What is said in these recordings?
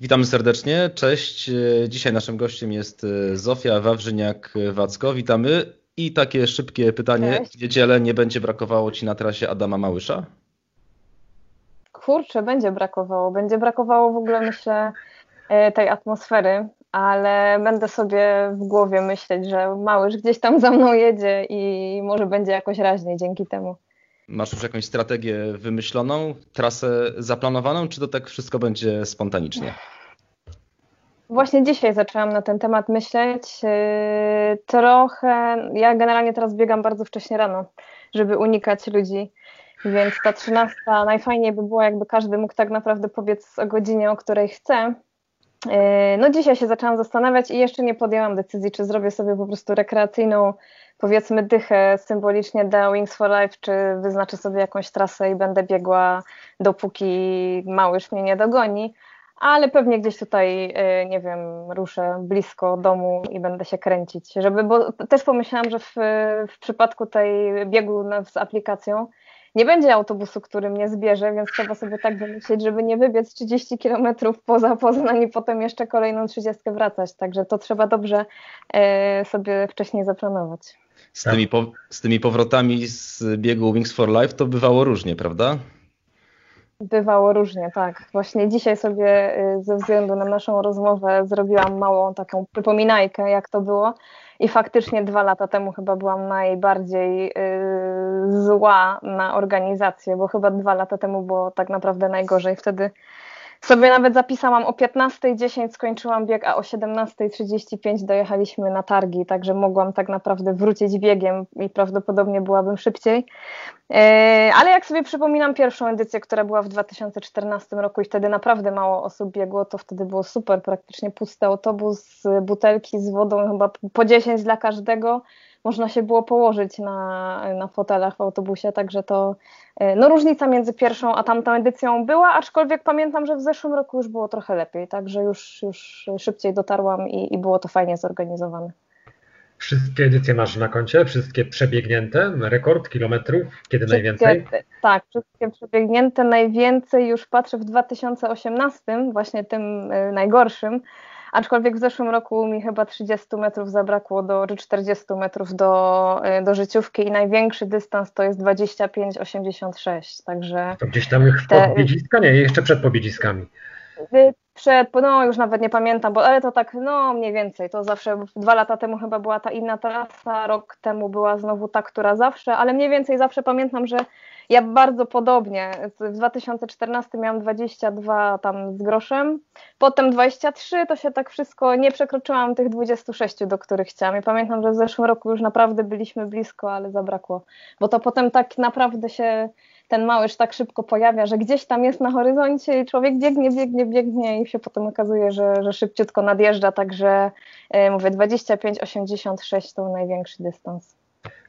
Witamy serdecznie, cześć. Dzisiaj naszym gościem jest Zofia Wawrzyniak-Wacko. Witamy. I takie szybkie pytanie. Cześć. W niedzielę nie będzie brakowało Ci na trasie Adama Małysza? Kurczę, będzie brakowało. Będzie brakowało w ogóle, myślę, e, tej atmosfery, ale będę sobie w głowie myśleć, że Małysz gdzieś tam za mną jedzie i może będzie jakoś raźniej dzięki temu. Masz już jakąś strategię wymyśloną, trasę zaplanowaną, czy to tak wszystko będzie spontanicznie? Właśnie dzisiaj zaczęłam na ten temat myśleć. Yy, trochę, ja generalnie teraz biegam bardzo wcześnie rano, żeby unikać ludzi, więc ta trzynasta najfajniej by było, jakby każdy mógł tak naprawdę powiedzieć o godzinie, o której chce. Yy, no dzisiaj się zaczęłam zastanawiać i jeszcze nie podjęłam decyzji, czy zrobię sobie po prostu rekreacyjną, powiedzmy dychę symbolicznie The Wings for Life, czy wyznaczę sobie jakąś trasę i będę biegła dopóki małyż mnie nie dogoni. Ale pewnie gdzieś tutaj, e, nie wiem, ruszę blisko domu i będę się kręcić, żeby, bo też pomyślałam, że w, w przypadku tej biegu z aplikacją nie będzie autobusu, który mnie zbierze, więc trzeba sobie tak wymyślić, żeby nie wybiec 30 kilometrów poza Poznań i potem jeszcze kolejną 30 wracać, także to trzeba dobrze e, sobie wcześniej zaplanować. Z tymi, po, z tymi powrotami z biegu Wings for Life to bywało różnie, prawda? Bywało różnie, tak. Właśnie dzisiaj sobie y, ze względu na naszą rozmowę zrobiłam małą taką przypominajkę, jak to było. I faktycznie dwa lata temu chyba byłam najbardziej y, zła na organizację, bo chyba dwa lata temu było tak naprawdę najgorzej. Wtedy sobie nawet zapisałam o 15.10 skończyłam bieg, a o 17.35 dojechaliśmy na targi, także mogłam tak naprawdę wrócić biegiem i prawdopodobnie byłabym szybciej. E, ale jak sobie przypominam pierwszą edycję, która była w 2014 roku i wtedy naprawdę mało osób biegło, to wtedy było super, praktycznie pusty autobus, butelki z wodą, chyba po 10 dla każdego można się było położyć na, na fotelach w autobusie, także to e, no różnica między pierwszą a tamtą edycją była, aczkolwiek pamiętam, że w zeszłym roku już było trochę lepiej, także już, już szybciej dotarłam i, i było to fajnie zorganizowane. Wszystkie edycje masz na koncie? Wszystkie przebiegnięte? Rekord kilometrów? Kiedy wszystkie, najwięcej? Tak, wszystkie przebiegnięte. Najwięcej już patrzę w 2018, właśnie tym e, najgorszym, Aczkolwiek w zeszłym roku mi chyba 30 metrów zabrakło do, czy 40 metrów do, y, do życiówki i największy dystans to jest 25,86. Także. To gdzieś tam już te... pobiedziska? Nie, jeszcze przed pobiedziskami. Przed, no już nawet nie pamiętam, bo ale to tak, no mniej więcej, to zawsze dwa lata temu chyba była ta inna trasa, rok temu była znowu ta, która zawsze, ale mniej więcej zawsze pamiętam, że ja bardzo podobnie. W 2014 miałam 22 tam z groszem, potem 23, to się tak wszystko, nie przekroczyłam tych 26, do których chciałam. I pamiętam, że w zeszłym roku już naprawdę byliśmy blisko, ale zabrakło, bo to potem tak naprawdę się ten małyż tak szybko pojawia, że gdzieś tam jest na horyzoncie i człowiek biegnie, biegnie, biegnie i się potem okazuje, że, że szybciutko nadjeżdża, także yy, mówię 25-86 to największy dystans.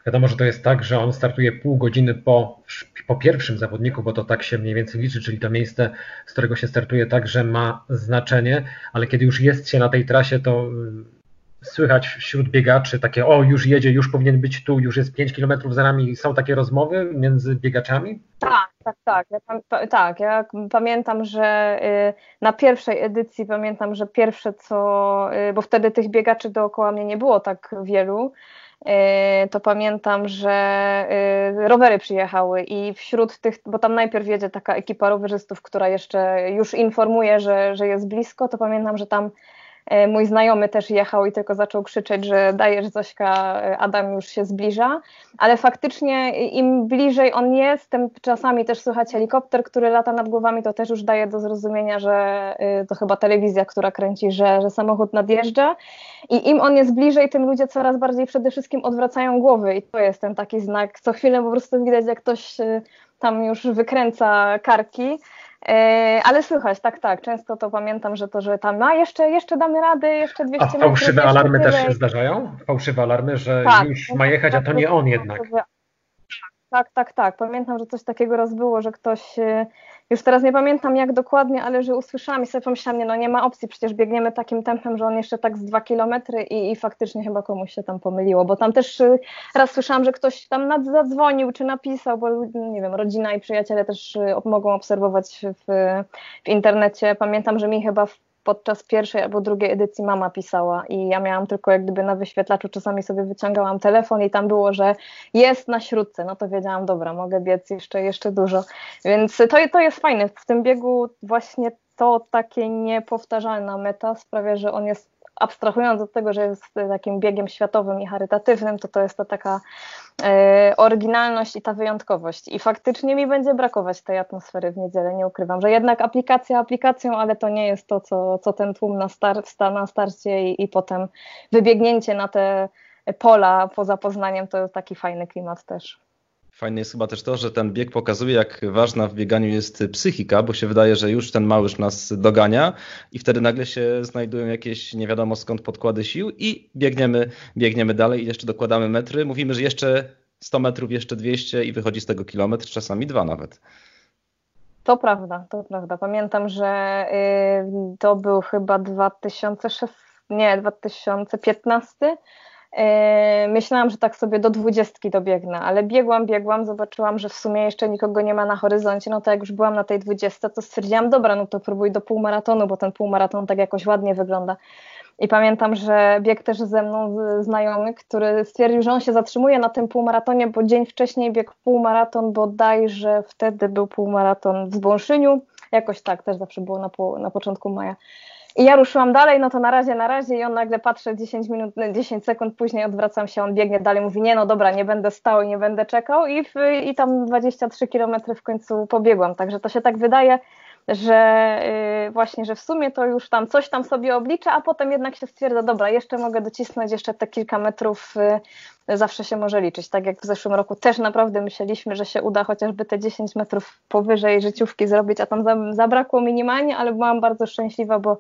Wiadomo, że to jest tak, że on startuje pół godziny po, po pierwszym zawodniku, bo to tak się mniej więcej liczy, czyli to miejsce, z którego się startuje, także ma znaczenie, ale kiedy już jest się na tej trasie, to słychać wśród biegaczy takie, o już jedzie, już powinien być tu, już jest 5 km za nami. Są takie rozmowy między biegaczami? Tak, tak, tak. Ja, tak, ja pamiętam, że y, na pierwszej edycji pamiętam, że pierwsze co, y, bo wtedy tych biegaczy dookoła mnie nie było tak wielu, E, to pamiętam, że rowery przyjechały i wśród tych, bo tam najpierw jedzie taka ekipa rowerzystów, która jeszcze już informuje, że, że jest blisko, to pamiętam, że tam mój znajomy też jechał i tylko zaczął krzyczeć, że dajesz Zośka, e, Adam już się zbliża, ale faktycznie im bliżej on jest, tym czasami też słychać helikopter, który lata nad głowami, to też już daje do zrozumienia, że e, to chyba telewizja, która kręci, że, że samochód nadjeżdża. I im on jest bliżej, tym ludzie coraz bardziej przede wszystkim odwracają głowy. I to jest ten taki znak, co chwilę po prostu widać, jak ktoś tam już wykręca karki, E, ale słychać, tak, tak. Często to pamiętam, że to, że tam, a jeszcze, jeszcze damy radę, jeszcze 200 metrów. A fałszywe alarmy też się zdarzają? Fałszywe alarmy, że tak, już ma jechać, a to nie on jednak. Tak, tak, tak. Pamiętam, że coś takiego raz było, że ktoś e, już teraz nie pamiętam jak dokładnie, ale że usłyszałam i sobie pomyślałam, nie, no nie ma opcji, przecież biegniemy takim tempem, że on jeszcze tak z dwa kilometry i, i faktycznie chyba komuś się tam pomyliło, bo tam też y, raz słyszałam, że ktoś tam zadzwonił czy napisał, bo nie wiem, rodzina i przyjaciele też y, mogą obserwować w, w internecie. Pamiętam, że mi chyba w podczas pierwszej albo drugiej edycji mama pisała i ja miałam tylko jak gdyby na wyświetlaczu, czasami sobie wyciągałam telefon i tam było, że jest na śródce, no to wiedziałam, dobra, mogę biec jeszcze, jeszcze dużo. Więc to, to jest fajne. W tym biegu właśnie to takie niepowtarzalna meta sprawia, że on jest abstrahując od tego, że jest takim biegiem światowym i charytatywnym, to to jest to taka e, oryginalność i ta wyjątkowość. I faktycznie mi będzie brakować tej atmosfery w niedzielę, nie ukrywam, że jednak aplikacja aplikacją, ale to nie jest to, co, co ten tłum na, star, na starcie i, i potem wybiegnięcie na te pola poza Poznaniem to jest taki fajny klimat też. Fajne jest chyba też to, że ten bieg pokazuje, jak ważna w bieganiu jest psychika, bo się wydaje, że już ten małyż nas dogania i wtedy nagle się znajdują jakieś nie wiadomo skąd podkłady sił i biegniemy, biegniemy dalej i jeszcze dokładamy metry. Mówimy, że jeszcze 100 metrów, jeszcze 200 i wychodzi z tego kilometr, czasami dwa nawet. To prawda, to prawda. Pamiętam, że y, to był chyba 2006, nie, 2015 E, myślałam, że tak sobie do dwudziestki dobiegnę, ale biegłam, biegłam, zobaczyłam, że w sumie jeszcze nikogo nie ma na horyzoncie, no to jak już byłam na tej dwudziestce, to stwierdziłam, dobra, no to próbuj do półmaratonu, bo ten półmaraton tak jakoś ładnie wygląda. I pamiętam, że biegł też ze mną znajomy, który stwierdził, że on się zatrzymuje na tym półmaratonie, bo dzień wcześniej biegł półmaraton, bodajże wtedy był półmaraton w Zbąszyniu, jakoś tak, też zawsze było na, pół, na początku maja. I ja ruszyłam dalej, no to na razie, na razie i on nagle patrzy 10 minut, 10 sekund później odwracam się, on biegnie dalej, mówi nie no dobra, nie będę stał i nie będę czekał i, w, i tam 23 kilometry w końcu pobiegłam, także to się tak wydaje, że yy, właśnie, że w sumie to już tam coś tam sobie obliczę, a potem jednak się stwierdza, dobra, jeszcze mogę docisnąć jeszcze te kilka metrów, yy, zawsze się może liczyć. Tak jak w zeszłym roku też naprawdę myśleliśmy, że się uda chociażby te 10 metrów powyżej życiówki zrobić, a tam zabrakło minimalnie, ale byłam bardzo szczęśliwa, bo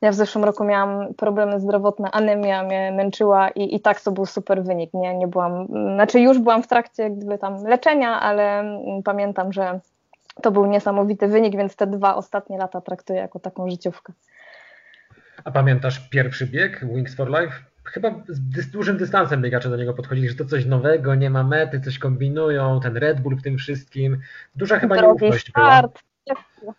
ja w zeszłym roku miałam problemy zdrowotne, anemia mnie męczyła i, i tak to był super wynik. Nie, nie byłam, znaczy już byłam w trakcie gdyby tam leczenia, ale pamiętam, że to był niesamowity wynik, więc te dwa ostatnie lata traktuję jako taką życiówkę. A pamiętasz pierwszy bieg Wings for Life? Chyba z dużym dystansem biegacze do niego podchodzili, że to coś nowego, nie ma mety, coś kombinują, ten Red Bull w tym wszystkim. Duża chyba Drogi nieufność start. była.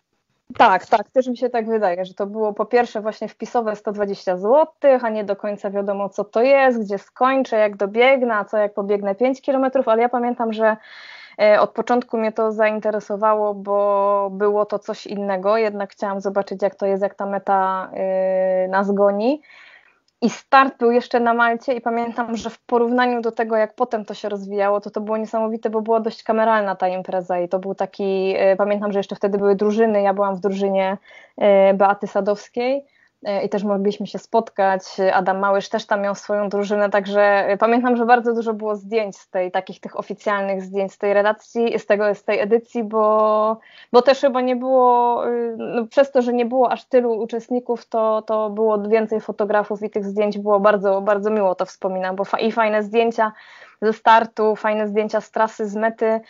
Tak, tak, też mi się tak wydaje, że to było po pierwsze właśnie wpisowe 120 zł, a nie do końca wiadomo co to jest, gdzie skończę, jak dobiegnę, a co jak pobiegnę 5 km, ale ja pamiętam, że od początku mnie to zainteresowało, bo było to coś innego, jednak chciałam zobaczyć, jak to jest, jak ta meta e, nas goni. I start był jeszcze na Malcie i pamiętam, że w porównaniu do tego, jak potem to się rozwijało, to to było niesamowite, bo była dość kameralna ta impreza i to był taki, e, pamiętam, że jeszcze wtedy były drużyny, ja byłam w drużynie Beaty Sadowskiej. E, i też mogliśmy się spotkać. Adam Małysz też tam miał swoją drużynę, także pamiętam, że bardzo dużo było zdjęć z tej, takich tych oficjalnych zdjęć z tej redakcji, z tego, z tej edycji, bo, bo też chyba nie było, y, no przez to, że nie było aż tylu uczestników, to, to było więcej fotografów i tych zdjęć było bardzo, bardzo miło to wspominam, bo fa i fajne zdjęcia, ze startu, fajne zdjęcia z trasy, z mety.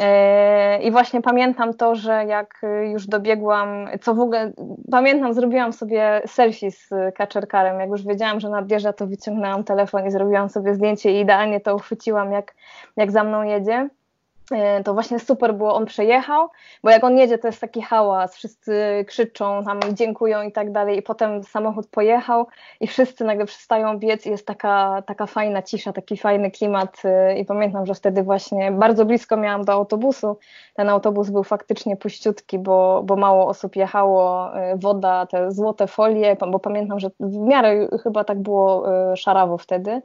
E, I właśnie pamiętam to, że jak już dobiegłam, co w ogóle pamiętam, zrobiłam sobie selfie z kaczerkarem. Jak już wiedziałam, że nadjeżdża, to wyciągnęłam telefon i zrobiłam sobie zdjęcie i idealnie to uchwyciłam, jak, jak za mną jedzie. E, to właśnie super było, on przejechał, bo jak on jedzie, to jest taki hałas, wszyscy krzyczą, tam dziękują i tak dalej, i potem samochód pojechał i wszyscy nagle przestają biec i jest taka, taka fajna cisza, taki fajny klimat e, i pamiętam, że wtedy właśnie bardzo blisko miałam do autobusu, ten autobus był faktycznie puściutki, bo, bo mało osób jechało, e, woda, te złote folie, bo pamiętam, że w miarę chyba tak było szarawo wtedy,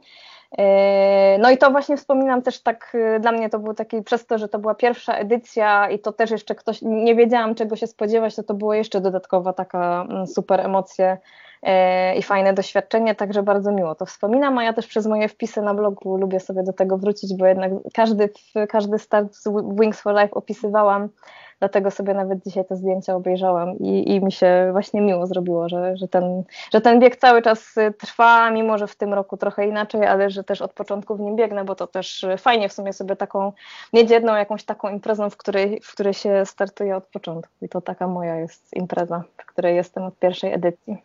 no i to właśnie wspominam też tak, e, dla mnie to był taki, przez to, że to była pierwsza edycja i to też jeszcze ktoś, nie wiedziałam czego się spodziewać, to to było jeszcze dodatkowa taka mm, super emocje e, i fajne doświadczenie, także bardzo miło to wspominam, a ja też przez moje wpisy na blogu lubię sobie do tego wrócić, bo jednak każdy, każdy start z Wings for Life opisywałam Dlatego sobie nawet dzisiaj te zdjęcia obejrzałam i, i mi się właśnie miło zrobiło, że, że, ten, że ten bieg cały czas trwa, mimo że w tym roku trochę inaczej, ale że też od początku w nim biegnę, bo to też fajnie w sumie sobie taką, mieć jedną jakąś taką imprezą, w której, w której się startuje od początku. I to taka moja jest impreza, w której jestem od pierwszej edycji.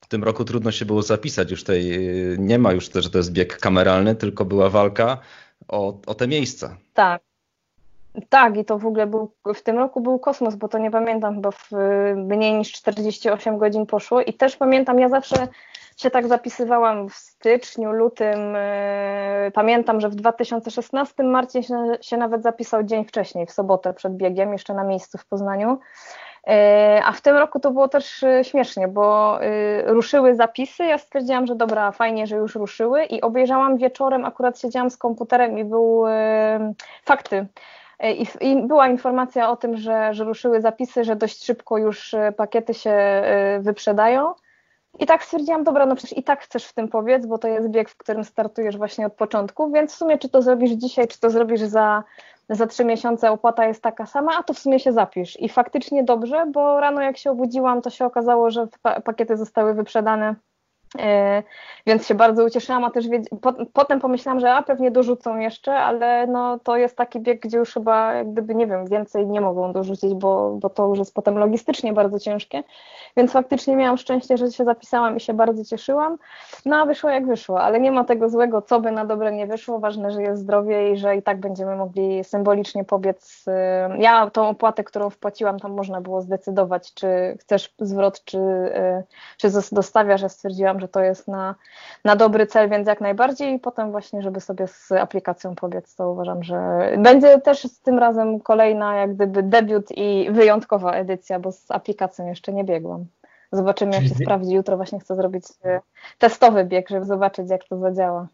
W tym roku trudno się było zapisać już tej, nie ma już, że to jest bieg kameralny, tylko była walka o, o te miejsca. Tak, Tak, i to w ogóle był, w tym roku był kosmos, bo to nie pamiętam, chyba w mniej niż 48 godzin poszło. I też pamiętam, ja zawsze się tak zapisywałam w styczniu, lutym. E, pamiętam, że w 2016 Marcin się, się nawet zapisał dzień wcześniej, w sobotę przed biegiem, jeszcze na miejscu w Poznaniu. E, a w tym roku to było też e, śmiesznie, bo ruszyły zapisy. Ja stwierdziłam, że dobra, fajnie, że już ruszyły, i obejrzałam wieczorem, akurat siedziałam z komputerem i był fakty. I, I, była informacja o tym, że, że ruszyły zapisy, że dość szybko już pakiety się wyprzedają. I tak stwierdziłam, dobra, no przecież i tak chcesz w tym powiedz, bo to jest bieg, w którym startujesz właśnie od początku, więc w sumie czy to zrobisz dzisiaj, czy to zrobisz za, za trzy miesiące, opłata jest taka sama, a to w sumie się zapisz. I faktycznie dobrze, bo rano jak się obudziłam, to się okazało, że pakiety zostały wyprzedane E, więc się bardzo ucieszyłam, a też potem pomyślałam, że a pewnie dorzucą jeszcze, ale no to jest taki bieg, gdzie już chyba jak gdyby nie wiem, więcej nie mogą dorzucić, bo, bo to już jest potem logistycznie bardzo ciężkie. Więc faktycznie miałam szczęście, że się zapisałam i się bardzo cieszyłam. No a wyszło jak wyszło, ale nie ma tego złego, co by na dobre nie wyszło. Ważne, że jest zdrowie i że i tak będziemy mogli symbolicznie pobiec. Y, ja tą opłatę, którą wpłaciłam, tam można było zdecydować, czy chcesz zwrot, czy, y, czy dostawiasz. Ja stwierdziłam, że to jest na, na dobry cel, więc jak najbardziej i potem właśnie, żeby sobie z aplikacją pobiec, to uważam, że będzie też tym razem kolejna jak gdyby debiut i wyjątkowa edycja, bo z aplikacją jeszcze nie biegłam. Zobaczymy, jak się sprawdzi. Jutro właśnie chcę zrobić e, testowy bieg, żeby zobaczyć, jak to zadziała.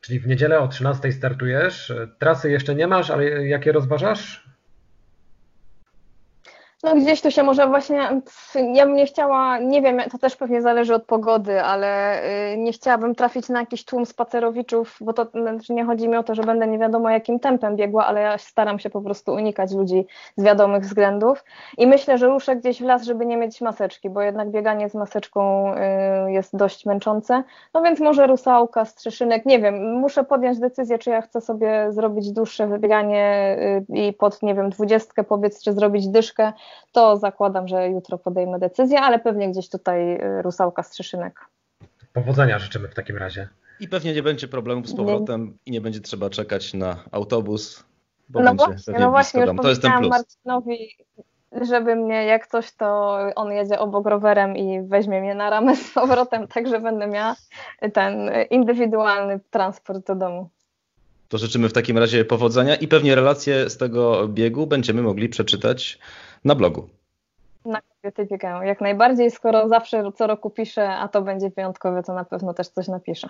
Czyli w niedzielę o 13 startujesz. Trasy jeszcze nie masz, ale jakie rozważasz? No gdzieś tu się może właśnie, ja bym nie chciała, nie wiem, to też pewnie zależy od pogody, ale y, nie chciałabym trafić na jakiś tłum spacerowiczów, bo to znaczy nie chodzi mi o to, że będę nie wiadomo jakim tempem biegła, ale ja staram się po prostu unikać ludzi z wiadomych względów. I myślę, że ruszę gdzieś w las, żeby nie mieć maseczki, bo jednak bieganie z maseczką y, jest dość męczące, no więc może rusałka, strzeszynek, nie wiem, muszę podjąć decyzję, czy ja chcę sobie zrobić dłuższe wybieganie y, i pod, nie wiem, dwudziestkę powiedz, czy zrobić dyszkę, to zakładam, że jutro podejmę decyzję, ale pewnie gdzieś tutaj y, rusałka strzyszynek. Powodzenia życzymy w takim razie. I pewnie nie będzie problemów z powrotem nie. i nie będzie trzeba czekać na autobus, bo no będzie właśnie, no właśnie, już To jest ten plus. Marcinowi, żeby mnie, jak coś, to on jedzie obok rowerem i weźmie mnie na ramę z powrotem, tak że będę miała ten indywidualny transport do domu. To życzymy w takim razie powodzenia i pewnie relacje z tego biegu będziemy mogli przeczytać na blogu. Na kobiety biegają, jak najbardziej, skoro zawsze co roku piszę, a to będzie wyjątkowe, to na pewno też coś napiszę.